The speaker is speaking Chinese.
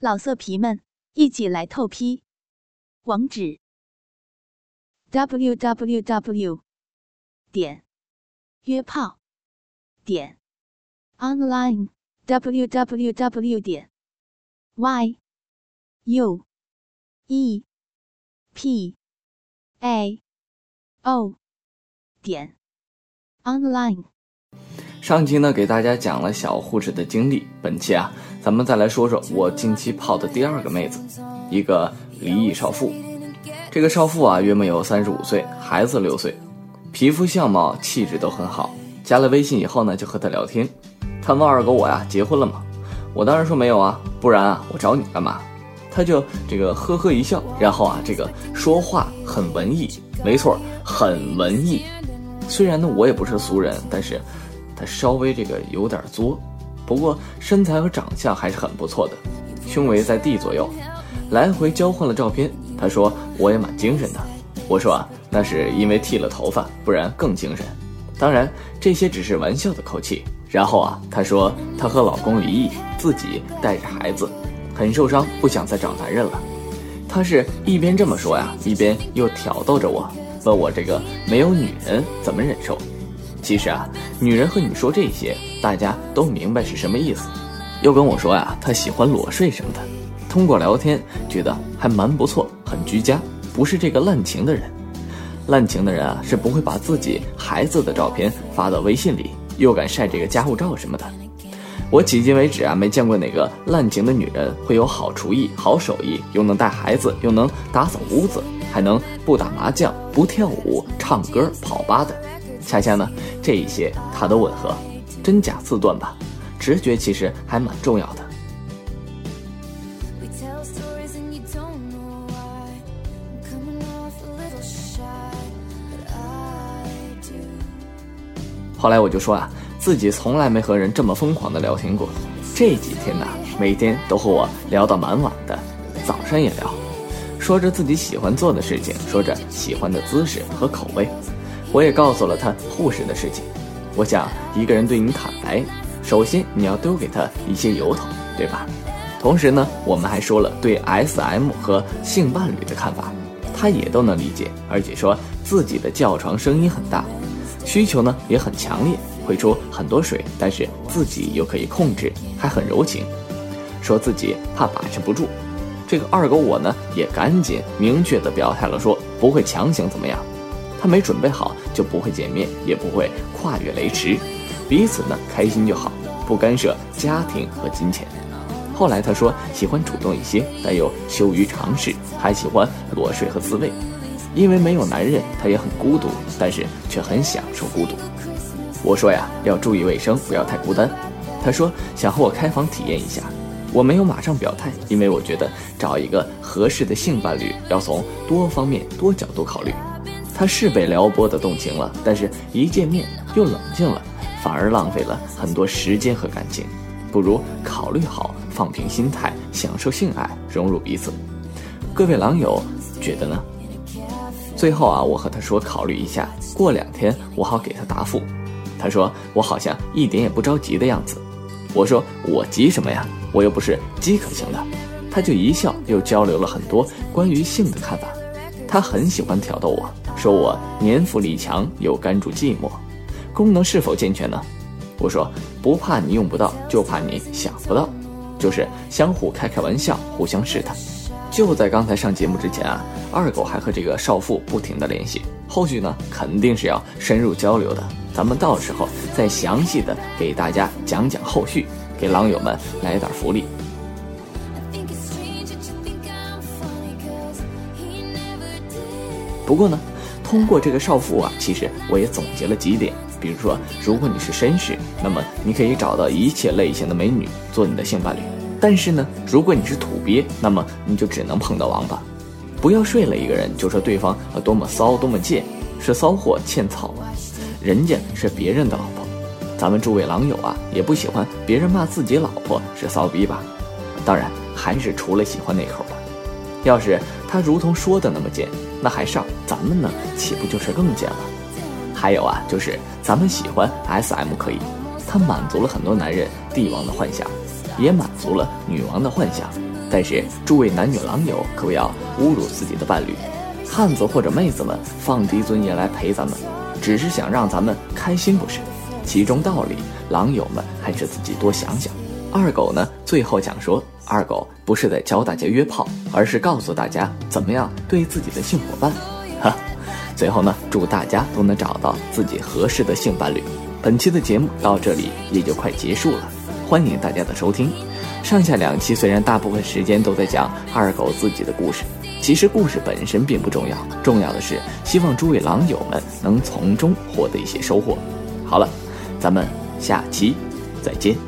老色皮们，一起来透批！网址：w w w 点约炮点 online w w w 点 y u e p a o 点 online。上期呢，给大家讲了小护士的经历。本期啊，咱们再来说说我近期泡的第二个妹子，一个离异少妇。这个少妇啊，约莫有三十五岁，孩子六岁，皮肤相貌气质都很好。加了微信以后呢，就和她聊天。她问二狗我呀，结婚了吗？我当然说没有啊，不然啊，我找你干嘛？她就这个呵呵一笑，然后啊，这个说话很文艺，没错，很文艺。虽然呢，我也不是俗人，但是。他稍微这个有点作，不过身材和长相还是很不错的，胸围在 D 左右。来回交换了照片，他说我也蛮精神的。我说啊，那是因为剃了头发，不然更精神。当然这些只是玩笑的口气。然后啊，他说她和老公离异，自己带着孩子，很受伤，不想再找男人了。他是一边这么说呀，一边又挑逗着我，问我这个没有女人怎么忍受。其实啊，女人和你说这些，大家都明白是什么意思。又跟我说呀，她喜欢裸睡什么的。通过聊天，觉得还蛮不错，很居家，不是这个滥情的人。滥情的人啊，是不会把自己孩子的照片发到微信里，又敢晒这个家护照什么的。我迄今为止啊，没见过哪个滥情的女人会有好厨艺、好手艺，又能带孩子，又能打扫屋子，还能不打麻将、不跳舞、唱歌、跑吧的。恰恰呢，这一些它都吻合，真假自断吧。直觉其实还蛮重要的。后来我就说啊，自己从来没和人这么疯狂的聊天过。这几天呢，每天都和我聊到蛮晚的，早上也聊，说着自己喜欢做的事情，说着喜欢的姿势和口味。我也告诉了他护士的事情。我想一个人对你坦白，首先你要丢给他一些由头，对吧？同时呢，我们还说了对 SM 和性伴侣的看法，他也都能理解，而且说自己的叫床声音很大，需求呢也很强烈，会出很多水，但是自己又可以控制，还很柔情，说自己怕把持不住。这个二狗我呢也赶紧明确的表态了，说不会强行怎么样。他没准备好就不会见面，也不会跨越雷池，彼此呢开心就好，不干涉家庭和金钱。后来他说喜欢主动一些，但又羞于尝试，还喜欢裸睡和自慰，因为没有男人，他也很孤独，但是却很享受孤独。我说呀，要注意卫生，不要太孤单。他说想和我开房体验一下，我没有马上表态，因为我觉得找一个合适的性伴侣要从多方面、多角度考虑。他是被撩拨的动情了，但是一见面又冷静了，反而浪费了很多时间和感情，不如考虑好，放平心态，享受性爱，融入彼此。各位狼友觉得呢？最后啊，我和他说考虑一下，过两天我好给他答复。他说我好像一点也不着急的样子。我说我急什么呀？我又不是饥渴型的。他就一笑，又交流了很多关于性的看法。他很喜欢挑逗我。说我年富力强又甘住寂寞，功能是否健全呢？我说不怕你用不到，就怕你想不到，就是相互开开玩笑，互相试探。就在刚才上节目之前啊，二狗还和这个少妇不停的联系，后续呢肯定是要深入交流的，咱们到时候再详细的给大家讲讲后续，给狼友们来点福利。不过呢。通过这个少妇啊，其实我也总结了几点，比如说，如果你是绅士，那么你可以找到一切类型的美女做你的性伴侣；但是呢，如果你是土鳖，那么你就只能碰到王八。不要睡了一个人就说对方啊多么骚多么贱，是骚货欠操，人家是别人的老婆。咱们诸位狼友啊，也不喜欢别人骂自己老婆是骚逼吧？当然，还是除了喜欢那口的。要是他如同说的那么贱。那还上咱们呢，岂不就是更贱了？还有啊，就是咱们喜欢 S M 可以，它满足了很多男人帝王的幻想，也满足了女王的幻想。但是诸位男女郎友可不要侮辱自己的伴侣，汉子或者妹子们放低尊严来陪咱们，只是想让咱们开心不是？其中道理，狼友们还是自己多想想。二狗呢，最后讲说，二狗不是在教大家约炮，而是告诉大家怎么样对自己的性伙伴。哈，最后呢，祝大家都能找到自己合适的性伴侣。本期的节目到这里也就快结束了，欢迎大家的收听。上下两期虽然大部分时间都在讲二狗自己的故事，其实故事本身并不重要，重要的是希望诸位狼友们能从中获得一些收获。好了，咱们下期再见。